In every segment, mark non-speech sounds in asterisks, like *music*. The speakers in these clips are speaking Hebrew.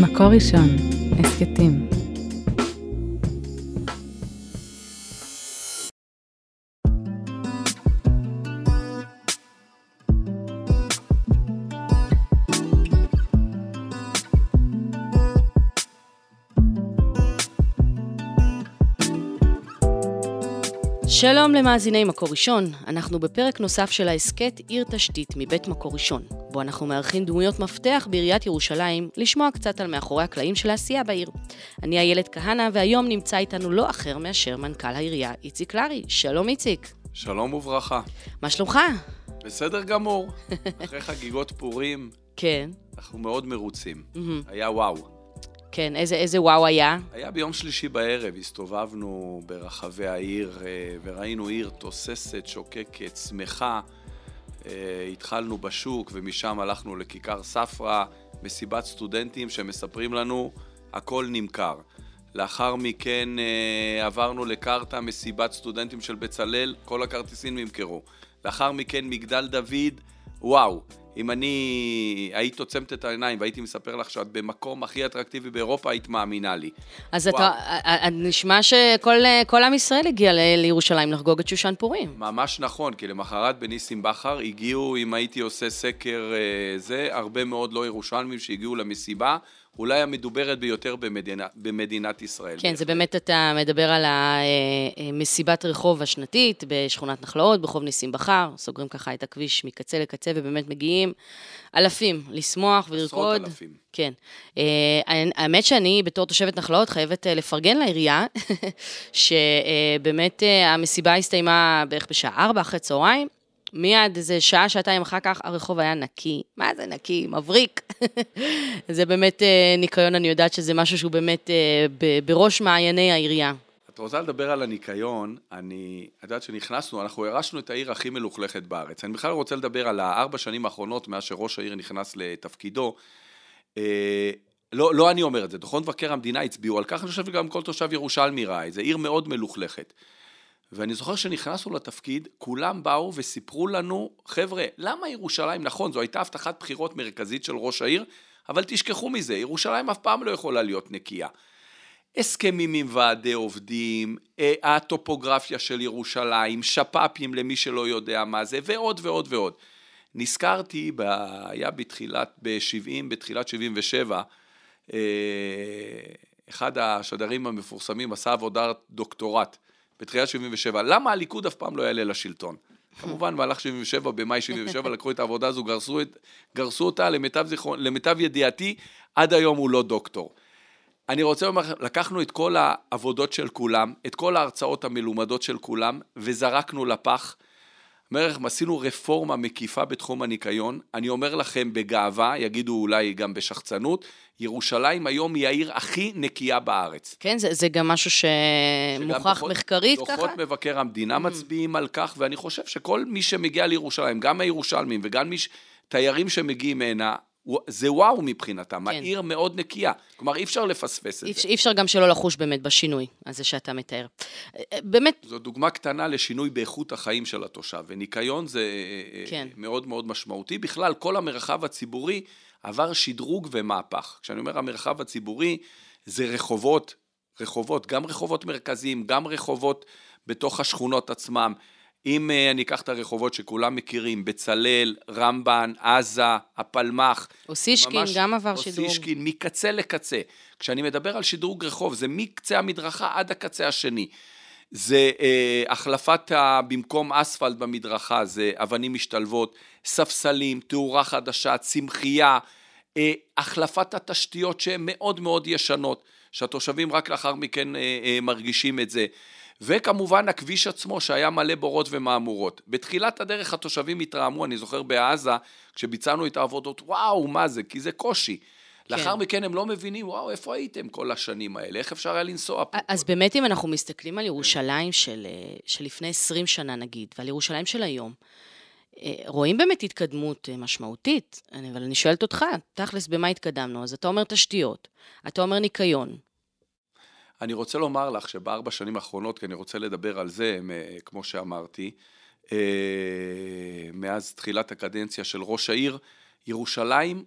מקור ראשון, הסכתים. שלום למאזיני מקור ראשון, אנחנו בפרק נוסף של ההסכת עיר תשתית מבית מקור ראשון, בו אנחנו מארחים דמויות מפתח בעיריית ירושלים, לשמוע קצת על מאחורי הקלעים של העשייה בעיר. אני איילת כהנא, והיום נמצא איתנו לא אחר מאשר מנכ"ל העירייה איציק לארי. שלום איציק. שלום וברכה. מה שלומך? בסדר גמור. אחרי חגיגות פורים, כן. אנחנו מאוד מרוצים. היה וואו. כן, איזה, איזה וואו היה. היה ביום שלישי בערב, הסתובבנו ברחבי העיר אה, וראינו עיר תוססת, שוקקת, שמחה. אה, התחלנו בשוק ומשם הלכנו לכיכר ספרא, מסיבת סטודנטים שמספרים לנו הכל נמכר. לאחר מכן אה, עברנו לקרתא, מסיבת סטודנטים של בצלאל, כל הכרטיסים נמכרו. לאחר מכן מגדל דוד, וואו, אם אני היית עוצמת את העיניים והייתי מספר לך שאת במקום הכי אטרקטיבי באירופה, היית מאמינה לי. אז וואו. אתה, אה, אה, נשמע שכל כל עם ישראל הגיע ל- לירושלים לחגוג את שושן פורים. ממש נכון, כי למחרת בניסים בכר הגיעו, אם הייתי עושה סקר אה, זה, הרבה מאוד לא ירושלמים שהגיעו למסיבה, אולי המדוברת ביותר במדינה, במדינת ישראל. כן, זה. באמת, אתה מדבר על המסיבת רחוב השנתית בשכונת נחלאות, ברחוב ניסים בכר, סוגרים ככה את הכביש מקצה לקצה, ובאמת מגיעים אלפים לשמוח ולרקוד. עשרות אלפים. כן. אה, האמת שאני, בתור תושבת נחלאות, חייבת אה, לפרגן לעירייה, *laughs* שבאמת אה, המסיבה הסתיימה בערך בשעה ארבע אחרי צהריים. מיד איזה שעה, שעתיים אחר כך, הרחוב היה נקי. מה זה נקי? מבריק. *laughs* זה באמת אה, ניקיון, אני יודעת שזה משהו שהוא באמת אה, בראש מעייני העירייה. את רוצה לדבר על הניקיון, אני, את יודעת שנכנסנו, אנחנו ירשנו את העיר הכי מלוכלכת בארץ. אני בכלל רוצה לדבר על הארבע שנים האחרונות מאז שראש העיר נכנס לתפקידו. אה, לא, לא אני אומר את זה, דוחות מבקר המדינה הצביעו על כך, אני חושב שגם כל תושב ירושלמי ראה את זה, עיר מאוד מלוכלכת. ואני זוכר שנכנסנו לתפקיד, כולם באו וסיפרו לנו, חבר'ה, למה ירושלים, נכון, זו הייתה הבטחת בחירות מרכזית של ראש העיר, אבל תשכחו מזה, ירושלים אף פעם לא יכולה להיות נקייה. הסכמים עם ועדי עובדים, אה, הטופוגרפיה של ירושלים, שפ"פים למי שלא יודע מה זה, ועוד ועוד ועוד. נזכרתי, ב... היה בתחילת, ב-70, בתחילת 77, אה, אחד השדרים המפורסמים עשה עבודת דוקטורט בתחילת 77, למה הליכוד אף פעם לא יעלה לשלטון? כמובן, מהלך 77, במאי 77, לקחו את העבודה הזו, גרסו, את, גרסו אותה, למיטב, זיכרון, למיטב ידיעתי, עד היום הוא לא דוקטור. אני רוצה לומר, לקחנו את כל העבודות של כולם, את כל ההרצאות המלומדות של כולם, וזרקנו לפח. אומר לכם, עשינו רפורמה מקיפה בתחום הניקיון. אני אומר לכם בגאווה, יגידו אולי גם בשחצנות, ירושלים היום היא העיר הכי נקייה בארץ. כן, זה, זה גם משהו שמוכח דוחות- מחקרית ככה? דוחות מבקר המדינה מצביעים על כך, ואני חושב שכל מי שמגיע לירושלים, גם הירושלמים וגם מי ש... תיירים שמגיעים הנה, זה וואו מבחינתם, כן. העיר מאוד נקייה. כלומר, אי אפשר לפספס את אי זה. אי אפשר גם שלא לחוש באמת בשינוי הזה שאתה מתאר. אה, באמת, זו דוגמה קטנה לשינוי באיכות החיים של התושב, וניקיון זה כן. כן. מאוד מאוד משמעותי. בכלל, כל המרחב הציבורי עבר שדרוג ומהפך. כשאני אומר המרחב הציבורי, זה רחובות, רחובות, גם רחובות מרכזיים, גם רחובות בתוך השכונות עצמם. אם אה, אני אקח את הרחובות שכולם מכירים, בצלאל, רמב"ן, עזה, הפלמ"ח. אוסישקין ממש- גם עבר שדרוג. אוסישקין, מקצה לקצה. כשאני מדבר על שדרוג רחוב, זה מקצה המדרכה עד הקצה השני. זה אה, החלפת, ה, במקום אספלט במדרכה, זה אבנים משתלבות, ספסלים, תאורה חדשה, צמחייה, אה, החלפת התשתיות שהן מאוד מאוד ישנות, שהתושבים רק לאחר מכן אה, אה, מרגישים את זה. וכמובן הכביש עצמו שהיה מלא בורות ומהמורות. בתחילת הדרך התושבים התרעמו, אני זוכר בעזה, כשביצענו את העבודות, וואו, מה זה? כי זה קושי. כן. לאחר מכן הם לא מבינים, וואו, איפה הייתם כל השנים האלה? איך אפשר היה לנסוע פה? אז באמת, אם אנחנו מסתכלים על ירושלים של, אה, של לפני 20 שנה נגיד, ועל ירושלים של היום, אה, רואים באמת התקדמות אה, משמעותית, אבל אני שואלת אותך, תכלס, במה התקדמנו? אז אתה אומר תשתיות, אתה אומר ניקיון. אני רוצה לומר לך שבארבע שנים האחרונות, כי אני רוצה לדבר על זה, כמו שאמרתי, אה, מאז תחילת הקדנציה של ראש העיר, ירושלים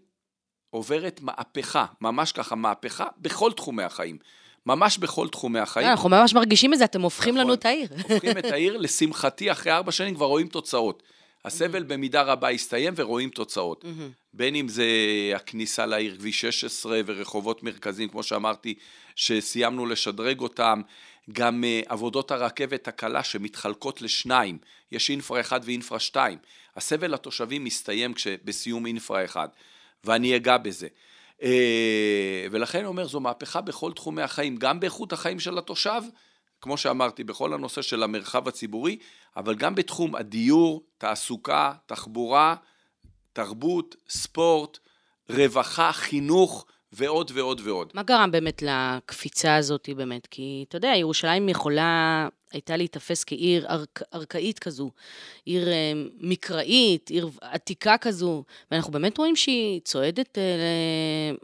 עוברת מהפכה, ממש ככה מהפכה, בכל תחומי החיים. ממש בכל תחומי החיים. אנחנו ממש מרגישים את זה, אתם הופכים נכון. לנו את העיר. *laughs* הופכים את העיר, לשמחתי, אחרי ארבע שנים כבר רואים תוצאות. הסבל במידה רבה הסתיים ורואים תוצאות. בין אם זה הכניסה לעיר, כביש 16 ורחובות מרכזיים, כמו שאמרתי, שסיימנו לשדרג אותם, גם uh, עבודות הרכבת הקלה שמתחלקות לשניים, יש אינפרה 1 ואינפרה 2. הסבל לתושבים מסתיים בסיום אינפרה 1, ואני אגע בזה. Uh, ולכן אני אומר, זו מהפכה בכל תחומי החיים, גם באיכות החיים של התושב, כמו שאמרתי, בכל הנושא של המרחב הציבורי, אבל גם בתחום הדיור, תעסוקה, תחבורה, תרבות, ספורט, רווחה, חינוך ועוד ועוד ועוד. מה גרם באמת לקפיצה הזאת באמת? כי אתה יודע, ירושלים יכולה הייתה להיתפס כעיר ארכ, ארכאית כזו, עיר אה, מקראית, עיר עתיקה כזו, ואנחנו באמת רואים שהיא צועדת אה,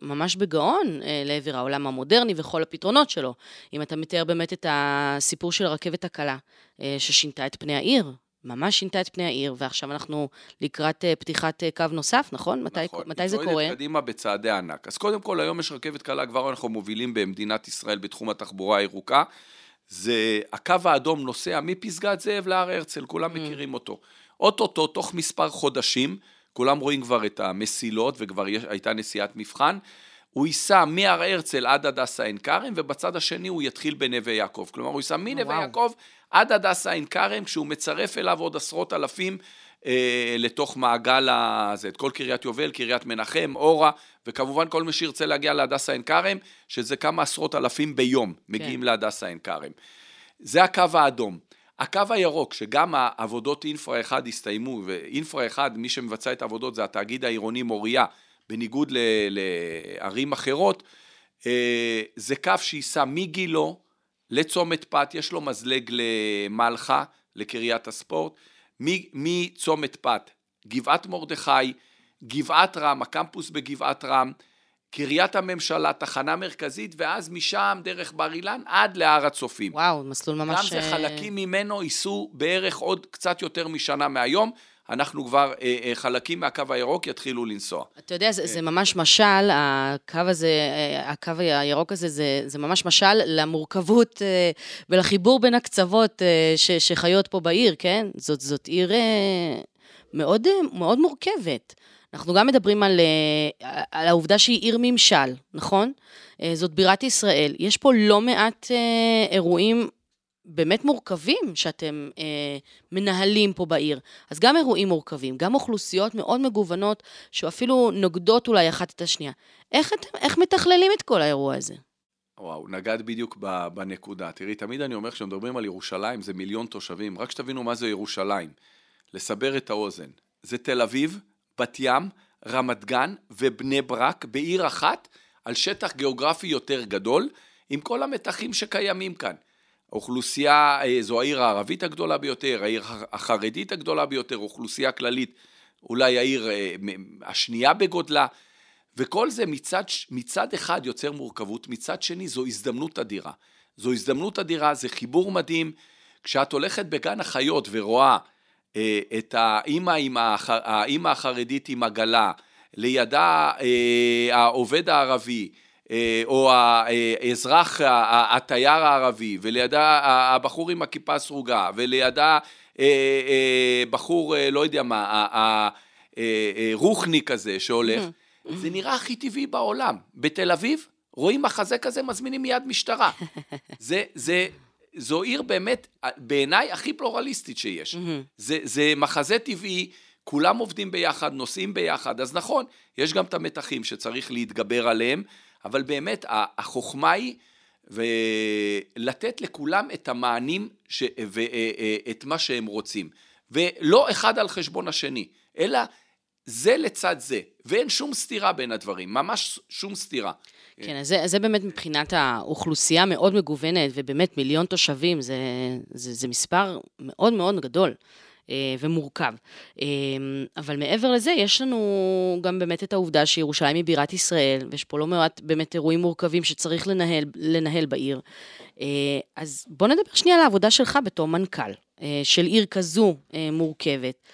ממש בגאון אה, לעבר העולם המודרני וכל הפתרונות שלו. אם אתה מתאר באמת את הסיפור של הרכבת הקלה, אה, ששינתה את פני העיר. ממש שינתה את פני העיר, ועכשיו אנחנו לקראת uh, פתיחת uh, קו נוסף, נכון? מתי, נכון. מתי זה קורה? היא צועדת קדימה בצעדי ענק. אז קודם כל, היום יש רכבת קלה, כבר אנחנו מובילים במדינת ישראל בתחום התחבורה הירוקה. זה הקו האדום נוסע מפסגת זאב להר הרצל, כולם mm. מכירים אותו. אוטוטו, תוך מספר חודשים, כולם רואים כבר את המסילות וכבר יש, הייתה נסיעת מבחן. הוא ייסע מהר הרצל עד הדסה עין כרם, ובצד השני הוא יתחיל בנווה יעקב. כלומר, הוא ייסע מנווה יעקב עד הדסה עין כרם, כשהוא מצרף אליו עוד עשרות אלפים אה, לתוך מעגל הזה, את כל קריית יובל, קריית מנחם, אורה, וכמובן כל מי שירצה להגיע להדסה עין כרם, שזה כמה עשרות אלפים ביום מגיעים כן. להדסה עין כרם. זה הקו האדום. הקו הירוק, שגם העבודות אינפרה 1 הסתיימו, ואינפרה 1, מי שמבצע את העבודות זה התאגיד העירוני מוריה, בניגוד לערים אחרות, אה, זה קו שייסע מגילו לצומת פת, יש לו מזלג למלחה, לקריית הספורט, מצומת פת, גבעת מרדכי, גבעת רם, הקמפוס בגבעת רם, קריית הממשלה, תחנה מרכזית, ואז משם דרך בר אילן עד להר הצופים. וואו, מסלול ממש... גם זה אה, חלקים ממנו ייסעו בערך עוד קצת יותר משנה מהיום. אנחנו כבר, אה, אה, חלקים מהקו הירוק יתחילו לנסוע. אתה יודע, זה, זה ממש משל, הקו הזה, הקו הירוק הזה, זה, זה ממש משל למורכבות ולחיבור בין הקצוות ש, שחיות פה בעיר, כן? זאת, זאת עיר מאוד, מאוד מורכבת. אנחנו גם מדברים על, על העובדה שהיא עיר ממשל, נכון? זאת בירת ישראל. יש פה לא מעט אירועים באמת מורכבים שאתם אה, מנהלים פה בעיר. אז גם אירועים מורכבים, גם אוכלוסיות מאוד מגוונות, שאפילו נוגדות אולי אחת את השנייה. איך, אתם, איך מתכללים את כל האירוע הזה? וואו, נגעת בדיוק בנקודה. תראי, תמיד אני אומר, כשמדברים על ירושלים, זה מיליון תושבים. רק שתבינו מה זה ירושלים. לסבר את האוזן. זה תל אביב, בת ים, רמת גן ובני ברק בעיר אחת, על שטח גיאוגרפי יותר גדול, עם כל המתחים שקיימים כאן. האוכלוסייה, אה, זו העיר הערבית הגדולה ביותר, העיר החרדית הגדולה ביותר, אוכלוסייה כללית, אולי העיר אה, השנייה בגודלה, וכל זה מצד, מצד אחד יוצר מורכבות, מצד שני זו הזדמנות אדירה. זו הזדמנות אדירה, זה חיבור מדהים. כשאת הולכת בגן החיות ורואה אה, את האימא, עם הח... האימא החרדית עם עגלה, לידה העובד הערבי, או האזרח, התייר הערבי, ולידה הבחור עם הכיפה הסרוגה, ולידה אה, אה, בחור, לא יודע מה, רוחניק כזה שהולך, זה נראה הכי טבעי בעולם. בתל אביב, רואים מחזה כזה, מזמינים מיד משטרה. *laughs* זה, זה, זו עיר באמת, בעיניי, הכי פלורליסטית שיש. זה, זה מחזה טבעי, כולם עובדים ביחד, נוסעים ביחד, אז נכון, יש גם את המתחים שצריך להתגבר עליהם, אבל באמת החוכמה היא ולתת לכולם את המענים ש... ואת מה שהם רוצים. ולא אחד על חשבון השני, אלא זה לצד זה, ואין שום סתירה בין הדברים, ממש שום סתירה. כן, אז זה, זה באמת מבחינת האוכלוסייה מאוד מגוונת, ובאמת מיליון תושבים, זה, זה, זה מספר מאוד מאוד גדול. אה, ומורכב. אה, אבל מעבר לזה, יש לנו גם באמת את העובדה שירושלים היא בירת ישראל, ויש פה לא מעט באמת אירועים מורכבים שצריך לנהל, לנהל בעיר. אה, אז בוא נדבר שנייה על העבודה שלך בתור מנכ"ל של עיר כזו מורכבת.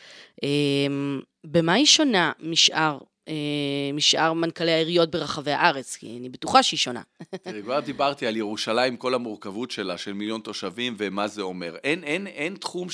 במה היא שונה משאר אה, משאר מנכ"לי העיריות ברחבי הארץ, כי אני בטוחה שהיא שונה. תראי, כבר דיברתי על ירושלים, כל המורכבות שלה, של מיליון תושבים, ומה זה אומר. אין, אין, אין תחום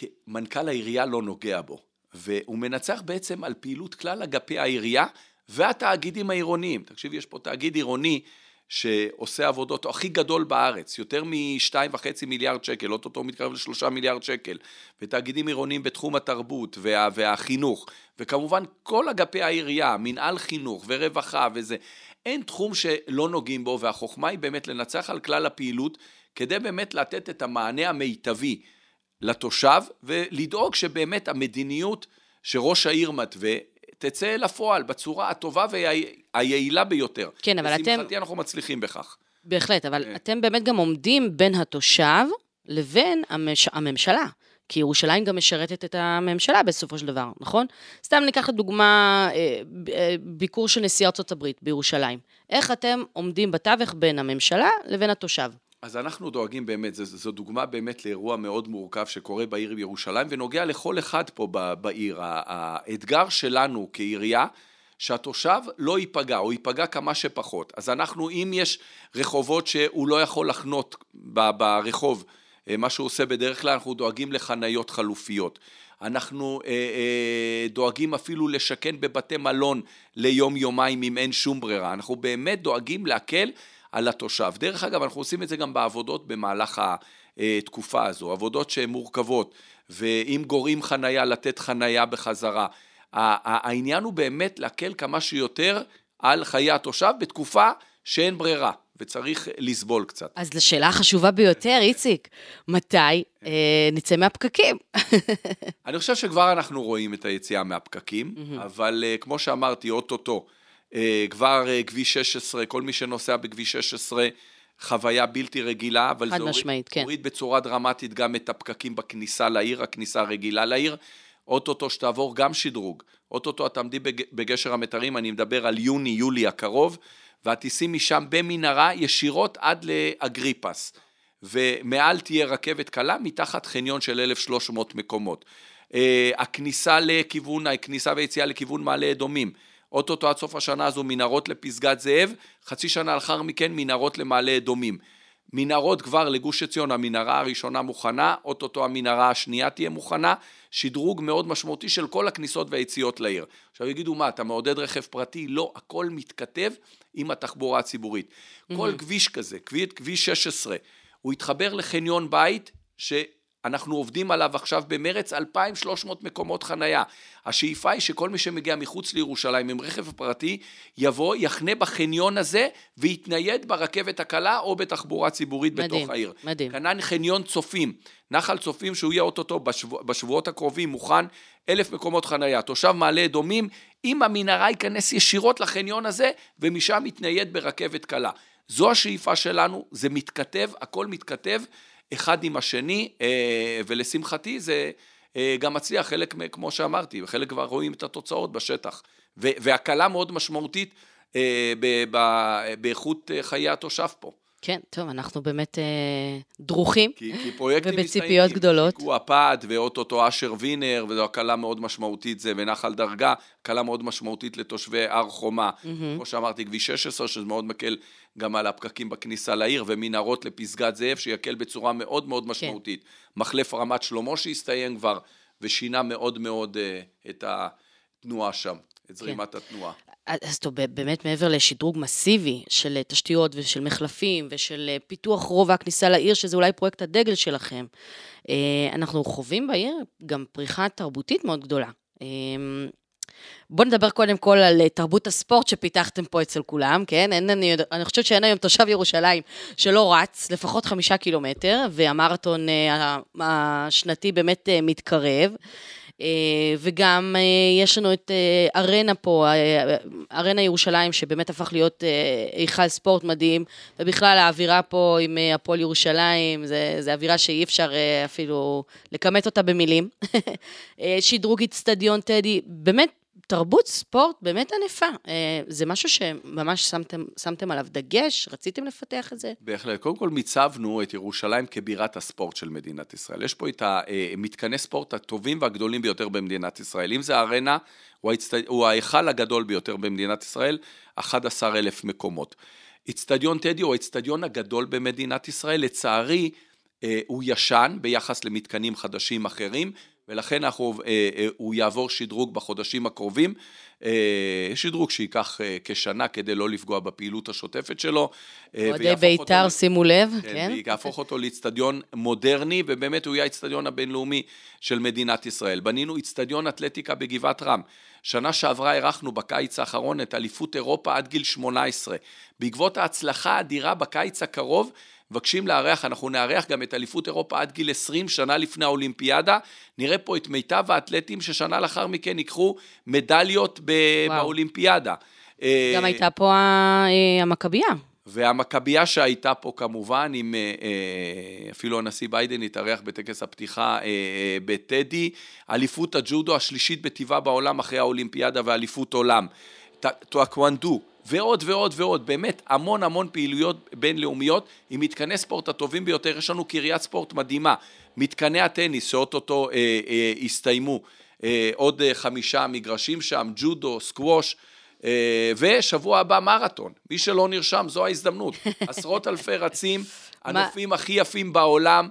שמנכ"ל העירייה לא נוגע בו. והוא מנצח בעצם על פעילות כלל אגפי העירייה והתאגידים העירוניים. תקשיב, יש פה תאגיד עירוני שעושה עבודות הכי גדול בארץ, יותר מ-2.5 מיליארד שקל, אוטוטו מתקרב ל-3 מיליארד שקל, ותאגידים עירוניים בתחום התרבות וה, והחינוך, וכמובן כל אגפי העירייה, מנהל חינוך ורווחה וזה, אין תחום שלא נוגעים בו, והחוכמה היא באמת לנצח על כלל הפעילות, כדי באמת לתת את המענה המיטבי לתושב, ולדאוג שבאמת המדיניות שראש העיר מתווה, תצא לפועל בצורה הטובה והיעילה ביותר. כן, אבל אתם... לשמחתי אנחנו מצליחים בכך. בהחלט, אבל כן. אתם באמת גם עומדים בין התושב לבין המש... הממשלה. כי ירושלים גם משרתת את הממשלה בסופו של דבר, נכון? סתם ניקח לדוגמה אה, אה, ביקור של נשיא ארצות הברית בירושלים. איך אתם עומדים בתווך בין הממשלה לבין התושב? אז אנחנו דואגים באמת, זו, זו דוגמה באמת לאירוע מאוד מורכב שקורה בעיר ירושלים ונוגע לכל אחד פה בעיר. האתגר שלנו כעירייה, שהתושב לא ייפגע או ייפגע כמה שפחות. אז אנחנו, אם יש רחובות שהוא לא יכול לחנות ברחוב, אה, מה שהוא עושה בדרך כלל, אנחנו דואגים לחניות חלופיות. אנחנו אה, אה, דואגים אפילו לשכן בבתי מלון ליום-יומיים אם אין שום ברירה. אנחנו באמת דואגים להקל על התושב. דרך אגב, אנחנו עושים את זה גם בעבודות במהלך התקופה הזו, עבודות שהן מורכבות, ואם גורעים חנייה, לתת חנייה בחזרה. העניין הוא באמת להקל כמה שיותר על חיי התושב בתקופה שאין ברירה. וצריך לסבול קצת. אז לשאלה החשובה ביותר, איציק, מתי אה, נצא מהפקקים? אני חושב שכבר אנחנו רואים את היציאה מהפקקים, אבל אה, כמו שאמרתי, אוטוטו, כבר אה, כביש 16, כל מי שנוסע בכביש 16, חוויה בלתי רגילה, אבל זה משמעית, כן. הוריד בצורה דרמטית גם את הפקקים בכניסה לעיר, הכניסה הרגילה לעיר. אוטוטו שתעבור גם שדרוג. אוטוטו את תעמדי בגשר המתרים, אני מדבר על יוני-יולי הקרוב, ואת תיסעי משם במנהרה ישירות עד לאגריפס. ומעל תהיה רכבת קלה, מתחת חניון של 1,300 מקומות. אה, הכניסה לכיוון, הכניסה ויציאה לכיוון מעלה אדומים. אוטוטו עד סוף השנה הזו מנהרות לפסגת זאב, חצי שנה לאחר מכן מנהרות למעלה אדומים. מנהרות כבר לגוש עציון, המנהרה הראשונה מוכנה, אוטוטו המנהרה השנייה תהיה מוכנה, שדרוג מאוד משמעותי של כל הכניסות והיציאות לעיר. עכשיו יגידו מה, אתה מעודד רכב פרטי? לא, הכל מתכתב עם התחבורה הציבורית. Mm-hmm. כל כביש כזה, כביש, כביש 16, הוא יתחבר לחניון בית, ש... אנחנו עובדים עליו עכשיו במרץ 2,300 מקומות חנייה. השאיפה היא שכל מי שמגיע מחוץ לירושלים עם רכב פרטי, יבוא, יחנה בחניון הזה ויתנייד ברכבת הקלה או בתחבורה ציבורית מדהים, בתוך העיר. מדהים. כנ"ל חניון צופים, נחל צופים שהוא יהיה אוטוטו בשבוע, בשבועות הקרובים מוכן, אלף מקומות חנייה. תושב מעלה אדומים, אם המנהרה ייכנס ישירות לחניון הזה ומשם יתנייד ברכבת קלה. זו השאיפה שלנו, זה מתכתב, הכל מתכתב. אחד עם השני, אה, ולשמחתי זה אה, גם מצליח, חלק, כמו שאמרתי, וחלק כבר רואים את התוצאות בשטח. והקלה מאוד משמעותית אה, באיכות חיי התושב פה. כן, טוב, אנחנו באמת אה, דרוכים, כי, כי פרויקטים ובציפיות גדולות. כי הפד ואו-טו-טו אשר וינר, וזו הקלה מאוד משמעותית, זה ונחל דרגה, הקלה מאוד משמעותית לתושבי הר חומה. Mm-hmm. כמו שאמרתי, כביש 16, שזה מאוד מקל גם על הפקקים בכניסה לעיר, ומנהרות לפסגת זאב, שיקל בצורה מאוד מאוד כן. משמעותית. כן. מחלף רמת שלמה שהסתיים כבר, ושינה מאוד מאוד אה, את התנועה שם. את זרימת כן. התנועה. אז טוב, באמת מעבר לשדרוג מסיבי של אה, תשתיות ושל מחלפים ושל אה, פיתוח רובע הכניסה לעיר, שזה אולי פרויקט הדגל שלכם, אה, אנחנו חווים בעיר גם פריחה תרבותית מאוד גדולה. בואו נדבר קודם כל על תרבות הספורט שפיתחתם פה אצל כולם, כן? אין, אני, אני חושבת שאין היום תושב ירושלים שלא רץ, לפחות חמישה קילומטר, והמרתון השנתי באמת מתקרב. אה, וגם אה, יש לנו את אה, ארנה פה, ארנה ירושלים, שבאמת הפך להיות היכל ספורט מדהים, ובכלל האווירה פה עם הפועל ירושלים, זה, אווירה שאי אפשר אפילו לכמת אותה במילים. *laughs* שדרוג אצטדיון טדי, באמת תרבות ספורט באמת ענפה. אה, זה משהו שממש שמתם, שמתם עליו דגש? רציתם לפתח את זה? בהחלט. קודם כל מיצבנו את ירושלים כבירת הספורט של מדינת ישראל. יש פה את המתקני ספורט הטובים והגדולים ביותר במדינת ישראל. אם זה הארנה, הוא, ההצט... הוא ההיכל הגדול ביותר במדינת ישראל, 11 אלף מקומות. אצטדיון טדי הוא האצטדיון הגדול במדינת ישראל, לצערי אה, הוא ישן ביחס למתקנים חדשים אחרים, ולכן אנחנו, אה, אה, הוא יעבור שדרוג בחודשים הקרובים, שדרוג שייקח אה, כשנה כדי לא לפגוע בפעילות השוטפת שלו. אה, אוהדי בית"ר, אותו, שימו לב, כן. כן. ויהפוך אותו לאיצטדיון מודרני, ובאמת הוא יהיה האיצטדיון הבינלאומי של מדינת ישראל. בנינו איצטדיון אתלטיקה בגבעת רם. שנה שעברה אירחנו בקיץ האחרון את אליפות אירופה עד גיל 18. בעקבות ההצלחה האדירה בקיץ הקרוב, מבקשים לארח, אנחנו נארח גם את אליפות אירופה עד גיל 20 שנה לפני האולימפיאדה, נראה פה את מיטב האתלטים ששנה לאחר מכן ייקחו מדליות ב- באולימפיאדה. אה, גם הייתה פה אה, המכבייה. והמכבייה שהייתה פה כמובן, עם אה, אפילו הנשיא ביידן התארח בטקס הפתיחה בטדי, אליפות הג'ודו השלישית בטבעה בעולם אחרי האולימפיאדה ואליפות עולם. טואקוונדו, ועוד ועוד ועוד, באמת המון המון פעילויות בינלאומיות עם מתקני ספורט הטובים ביותר, יש לנו קריית ספורט מדהימה, מתקני הטניס שאו-טו-טו אה, אה, הסתיימו, אה, עוד אה, חמישה מגרשים שם, ג'ודו, סקווש, אה, ושבוע הבא מרתון, מי שלא נרשם זו ההזדמנות, *laughs* עשרות אלפי רצים, הנופים הכי יפים בעולם,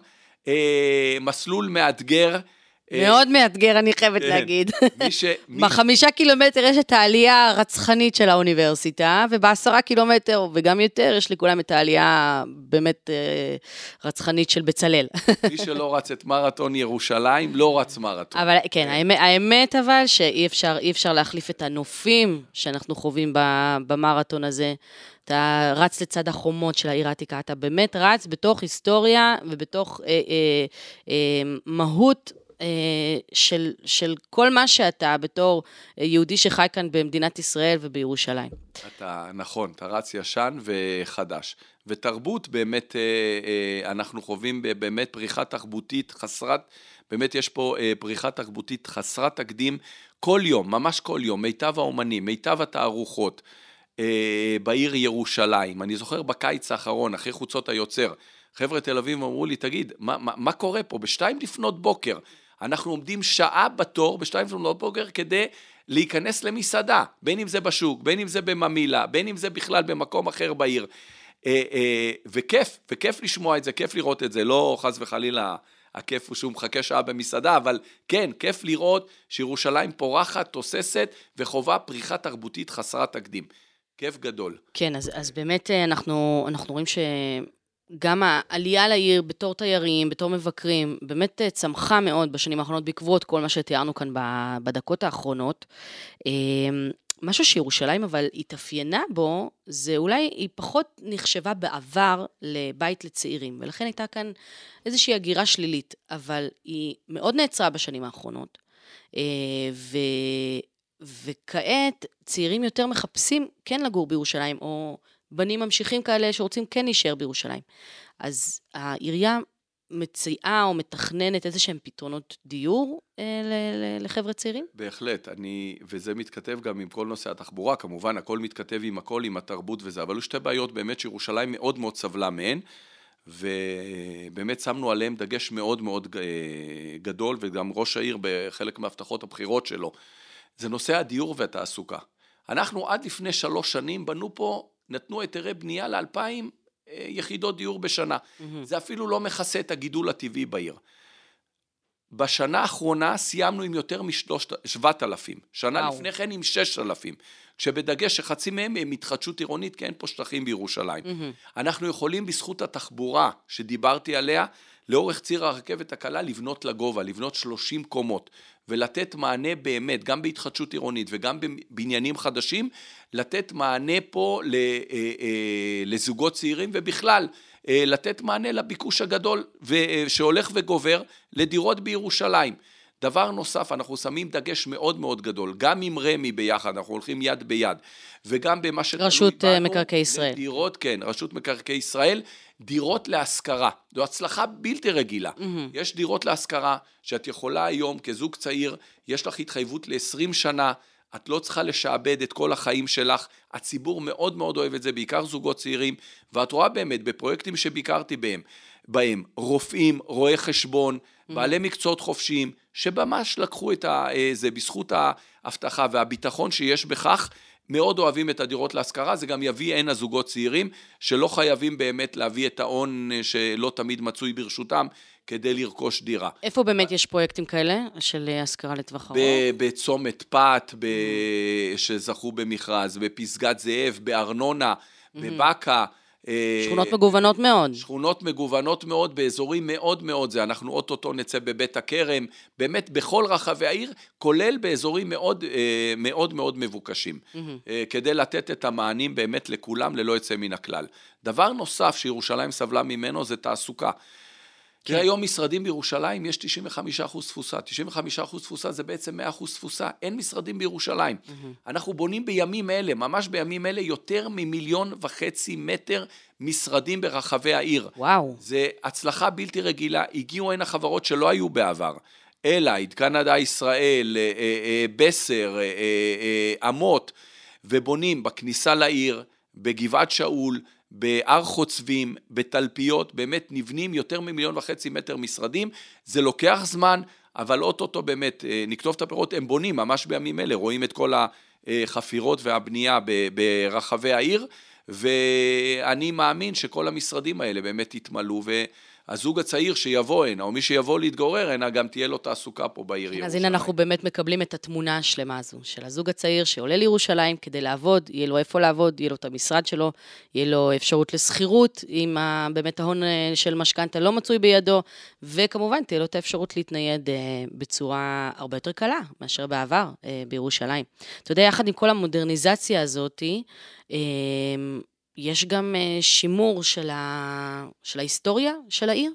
אה, מסלול מאתגר, אה, מאוד מאתגר, אני חייבת כן. להגיד. *laughs* בחמישה קילומטר יש את העלייה הרצחנית של האוניברסיטה, ובעשרה קילומטר וגם יותר, יש לכולם את העלייה באמת אה, רצחנית של בצלאל. מי שלא *laughs* רץ את מרתון ירושלים, לא רץ מרתון. אבל כן, כן. האמת, האמת אבל שאי אפשר, אפשר להחליף את הנופים שאנחנו חווים במרתון הזה. אתה רץ לצד החומות של העיר העתיקה, אתה באמת רץ בתוך היסטוריה ובתוך אה, אה, אה, מהות אה, של, של כל מה שאתה בתור יהודי שחי כאן במדינת ישראל ובירושלים. אתה, נכון, אתה רץ ישן וחדש. ותרבות, באמת, אה, אה, אנחנו חווים באמת פריחה תרבותית חסרת, באמת יש פה פריחה תרבותית חסרת תקדים כל יום, ממש כל יום, מיטב האומנים, מיטב התערוכות. בעיר ירושלים. אני זוכר בקיץ האחרון, אחרי חוצות היוצר, חבר'ה תל אביב אמרו לי, תגיד, מה, מה, מה קורה פה? בשתיים לפנות בוקר אנחנו עומדים שעה בתור בשתיים לפנות בוקר כדי להיכנס למסעדה, בין אם זה בשוק, בין אם זה בממילה, בין אם זה בכלל במקום אחר בעיר. אה, אה, וכיף, וכיף לשמוע את זה, כיף לראות את זה, לא חס וחלילה הכיף הוא שהוא מחכה שעה במסעדה, אבל כן, כיף לראות שירושלים פורחת, תוססת וחובה פריחה תרבותית חסרת תקדים. כיף גדול. כן, אז, אז באמת אה, אנחנו, אנחנו רואים ש... גם העלייה לעיר בתור תיירים, בתור מבקרים, באמת אה, צמחה מאוד בשנים האחרונות בעקבות כל מה שתיארנו כאן בדקות האחרונות. אמ, משהו שירושלים אבל התאפיינה בו, זה אולי היא פחות נחשבה בעבר לבית לצעירים, ולכן הייתה כאן איזושהי הגירה שלילית, אבל היא מאוד נעצרה בשנים האחרונות. אה, ו... וכעת צעירים יותר מחפשים כן לגור בירושלים, או בנים ממשיכים כאלה שרוצים כן להישאר בירושלים. אז העירייה מציעה או מתכננת איזה שהם פתרונות דיור אה, לחבר'ה צעירים? בהחלט, אני, וזה מתכתב גם עם כל נושא התחבורה, כמובן הכל מתכתב עם הכל, עם התרבות וזה, אבל היו שתי בעיות באמת שירושלים מאוד מאוד סבלה מהן, ובאמת שמנו עליהם דגש מאוד מאוד אה, גדול, וגם ראש העיר בחלק מהבטחות הבחירות שלו, זה נושא הדיור והתעסוקה. אנחנו עד לפני שלוש שנים בנו פה נתנו היתרי בנייה לאלפיים אה, יחידות דיור בשנה. Mm-hmm. זה אפילו לא מכסה את הגידול הטבעי בעיר. בשנה האחרונה סיימנו עם יותר משבעת אלפים, שנה וואו. לפני כן עם שש אלפים, כשבדגש שחצי מהם הם התחדשות עירונית, כי אין פה שטחים בירושלים. Mm-hmm. אנחנו יכולים בזכות התחבורה שדיברתי עליה, לאורך ציר הרכבת הקלה לבנות לגובה, לבנות 30 קומות, ולתת מענה באמת, גם בהתחדשות עירונית וגם בבניינים חדשים, לתת מענה פה אה, אה, לזוגות צעירים ובכלל, אה, לתת מענה לביקוש הגדול שהולך וגובר לדירות בירושלים. דבר נוסף, אנחנו שמים דגש מאוד מאוד גדול, גם עם רמ"י ביחד, אנחנו הולכים יד ביד, וגם במה שתלוי רשות בנו, מקרקעי ישראל. דירות, כן, רשות מקרקעי ישראל, דירות להשכרה. זו הצלחה בלתי רגילה. Mm-hmm. יש דירות להשכרה שאת יכולה היום כזוג צעיר, יש לך התחייבות ל-20 שנה, את לא צריכה לשעבד את כל החיים שלך, הציבור מאוד מאוד אוהב את זה, בעיקר זוגות צעירים, ואת רואה באמת בפרויקטים שביקרתי בהם, בהם רופאים, רואי חשבון, בעלי מקצועות חופשיים, שממש לקחו את זה בזכות ההבטחה והביטחון שיש בכך, מאוד אוהבים את הדירות להשכרה, זה גם יביא הנה זוגות צעירים שלא חייבים באמת להביא את ההון שלא תמיד מצוי ברשותם כדי לרכוש דירה. איפה באמת יש פרויקטים כאלה של השכרה לטווח ארוך? בצומת פת, ב... שזכו במכרז, בפסגת זאב, בארנונה, בבאקה. שכונות מגוונות מאוד. שכונות מגוונות מאוד, באזורים מאוד מאוד זה. אנחנו אוטוטו נצא בבית הכרם, באמת בכל רחבי העיר, כולל באזורים מאוד מאוד מאוד מבוקשים, כדי לתת את המענים באמת לכולם, ללא יוצא מן הכלל. דבר נוסף שירושלים סבלה ממנו זה תעסוקה. כי כן. היום משרדים בירושלים יש 95 אחוז תפוסה, 95 אחוז תפוסה זה בעצם 100 אחוז תפוסה, אין משרדים בירושלים. אנחנו בונים בימים אלה, ממש בימים אלה, יותר ממיליון וחצי מטר משרדים ברחבי העיר. וואו. זה הצלחה בלתי רגילה, הגיעו הנה חברות שלא היו בעבר. אלייד, קנדה ישראל, אה, אה, בסר, אה, אמות, ובונים בכניסה לעיר, בגבעת שאול, בהר חוצבים, בתלפיות, באמת נבנים יותר ממיליון וחצי מטר משרדים, זה לוקח זמן, אבל אוטוטו באמת, אה, נקטוף את הפירות, הם בונים ממש בימים אלה, רואים את כל החפירות והבנייה ברחבי העיר, ואני מאמין שכל המשרדים האלה באמת יתמלאו, הזוג הצעיר שיבוא הנה, או מי שיבוא להתגורר הנה, גם תהיה לו תעסוקה פה בעיר ירושלים. אז הנה אנחנו באמת מקבלים את התמונה השלמה הזו, של הזוג הצעיר שעולה לירושלים כדי לעבוד, יהיה לו איפה לעבוד, יהיה לו את המשרד שלו, יהיה לו אפשרות לשכירות, אם באמת ההון אה, של משכנתה לא מצוי בידו, וכמובן תהיה לו את האפשרות להתנייד אה, בצורה הרבה יותר קלה מאשר בעבר אה, בירושלים. אתה יודע, יחד עם כל המודרניזציה הזאתי, יש גם אה, שימור של, ה... של ההיסטוריה של העיר,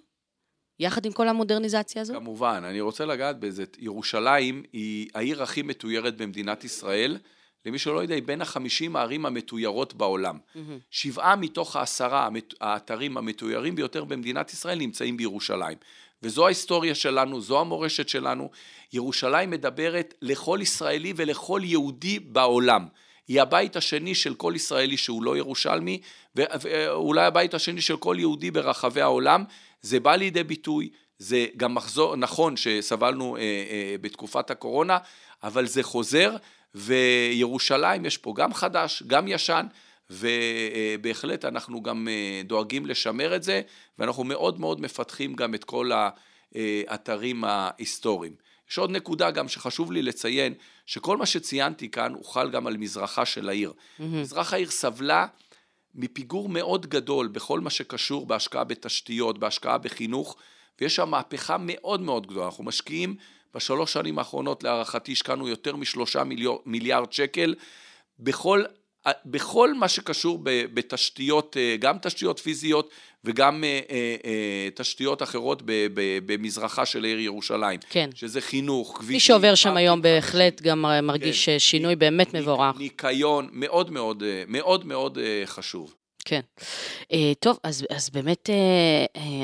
יחד עם כל המודרניזציה הזו? כמובן, אני רוצה לגעת בזה. ירושלים היא העיר הכי מתוירת במדינת ישראל. למי שלא יודע, היא בין החמישים הערים המתוירות בעולם. Mm-hmm. שבעה מתוך העשרה האתרים המתוירים ביותר במדינת ישראל נמצאים בירושלים. וזו ההיסטוריה שלנו, זו המורשת שלנו. ירושלים מדברת לכל ישראלי ולכל יהודי בעולם. היא הבית השני של כל ישראלי שהוא לא ירושלמי, ואולי הבית השני של כל יהודי ברחבי העולם. זה בא לידי ביטוי, זה גם מחזור, נכון שסבלנו אה, אה, בתקופת הקורונה, אבל זה חוזר, וירושלים יש פה גם חדש, גם ישן, ובהחלט אנחנו גם אה, דואגים לשמר את זה, ואנחנו מאוד מאוד מפתחים גם את כל האתרים ההיסטוריים. יש עוד נקודה גם שחשוב לי לציין, שכל מה שציינתי כאן הוא חל גם על מזרחה של העיר. Mm-hmm. מזרח העיר סבלה מפיגור מאוד גדול בכל מה שקשור בהשקעה בתשתיות, בהשקעה בחינוך, ויש שם מהפכה מאוד מאוד גדולה. אנחנו משקיעים בשלוש שנים האחרונות, להערכתי, השקענו יותר משלושה מיליארד שקל בכל בכל מה שקשור בתשתיות, אה, גם תשתיות פיזיות וגם אה, אה, תשתיות אחרות במזרחה של העיר ירושלים. כן. שזה חינוך, כבישים. מי שעובר שם היום בהחלט גם מרגיש כן. שינוי באמת מבורך. ניקיון, מאוד מאוד, מאוד מאוד חשוב. כן. טוב, אז, אז באמת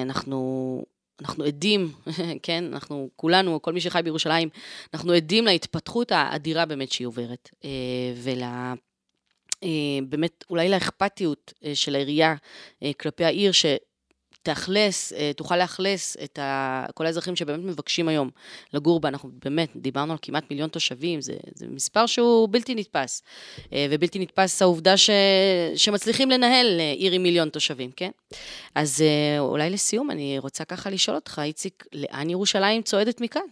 אנחנו... אנחנו עדים, *laughs* כן, אנחנו כולנו, כל מי שחי בירושלים, אנחנו עדים להתפתחות האדירה באמת שהיא עוברת, ול... אה, באמת אולי לאכפתיות אה, של העירייה אה, כלפי העיר, שתאכלס, תוכל לאכלס את ה, כל האזרחים שבאמת מבקשים היום לגור בה. אנחנו באמת, דיברנו על כמעט מיליון תושבים, זה, זה מספר שהוא בלתי נתפס. ובלתי נתפס העובדה ש, שמצליחים לנהל עיר עם מיליון תושבים, כן? אז אולי לסיום, אני רוצה ככה לשאול אותך, איציק, לאן ירושלים צועדת מכאן?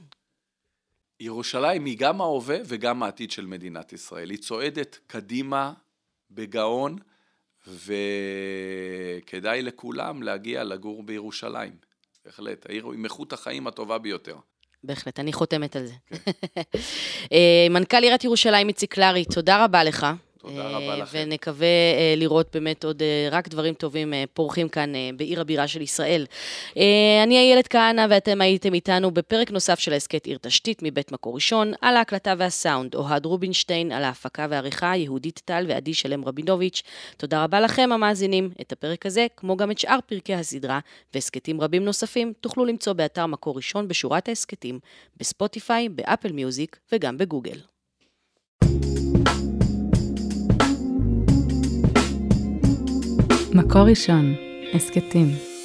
ירושלים היא גם ההווה וגם העתיד של מדינת ישראל. היא צועדת קדימה בגאון, וכדאי לכולם להגיע לגור בירושלים. בהחלט, העיר עם איכות החיים הטובה ביותר. בהחלט, אני חותמת על זה. כן. *laughs* אה, מנכ"ל עיריית ירושלים איציק קלרי, תודה רבה לך. תודה רבה אה, לכם. ונקווה אה, לראות באמת עוד אה, רק דברים טובים פורחים כאן בעיר הבירה של ישראל. אני איילת כהנא ואתם הייתם איתנו בפרק נוסף של ההסכת עיר תשתית מבית מקור ראשון, על ההקלטה והסאונד, אוהד רובינשטיין, על ההפקה והעריכה, יהודית טל ועדי שלם רבינוביץ'. תודה רבה לכם המאזינים. את הפרק הזה, כמו גם את שאר פרקי הסדרה והסכתים רבים נוספים, תוכלו למצוא באתר מקור ראשון בשורת ההסכתים, בספוטיפיי, באפל מיוזיק וגם בגוגל. מקור ראשון, הסכתים.